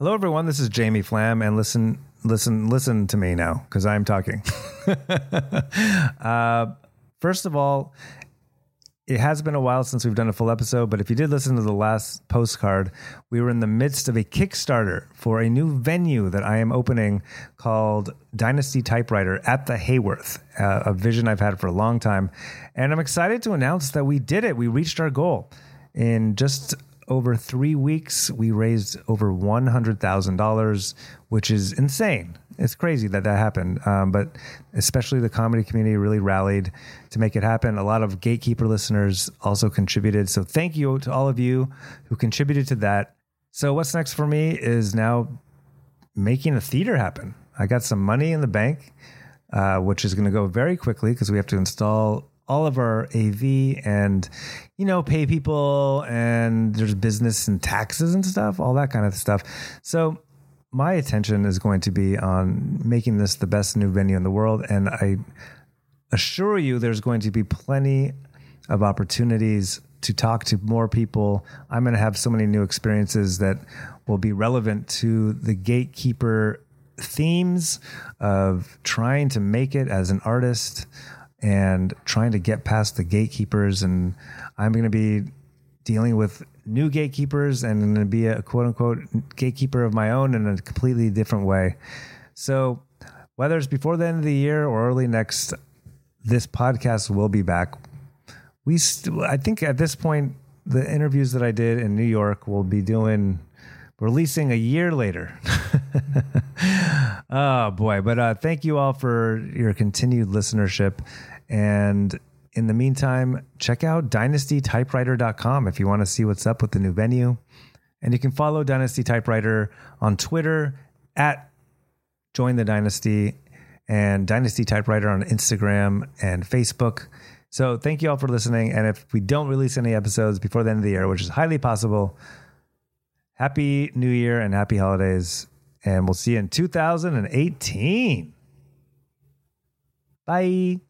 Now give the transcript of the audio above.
Hello, everyone. This is Jamie Flam, and listen, listen, listen to me now because I'm talking. uh, first of all, it has been a while since we've done a full episode, but if you did listen to the last postcard, we were in the midst of a Kickstarter for a new venue that I am opening called Dynasty Typewriter at the Hayworth, uh, a vision I've had for a long time. And I'm excited to announce that we did it. We reached our goal. In just over three weeks, we raised over $100,000, which is insane. It's crazy that that happened. Um, but especially the comedy community really rallied to make it happen. A lot of Gatekeeper listeners also contributed. So thank you to all of you who contributed to that. So, what's next for me is now making a theater happen. I got some money in the bank, uh, which is going to go very quickly because we have to install all of our AV and, you know, pay people and there's business and taxes and stuff, all that kind of stuff. So my attention is going to be on making this the best new venue in the world. And I assure you there's going to be plenty of opportunities to talk to more people. I'm going to have so many new experiences that will be relevant to the gatekeeper themes of trying to make it as an artist and trying to get past the gatekeepers. And I'm going to be dealing with new gatekeepers and going to be a quote unquote gatekeeper of my own in a completely different way. So, whether it's before the end of the year or early next, this podcast will be back. We, st- I think at this point, the interviews that I did in New York will be doing releasing a year later. oh boy. But uh, thank you all for your continued listenership. And in the meantime, check out dynastytypewriter.com if you want to see what's up with the new venue. And you can follow Dynasty Typewriter on Twitter at Join the Dynasty and Dynasty Typewriter on Instagram and Facebook. So thank you all for listening. And if we don't release any episodes before the end of the year, which is highly possible, happy new year and happy holidays. And we'll see you in 2018. Bye.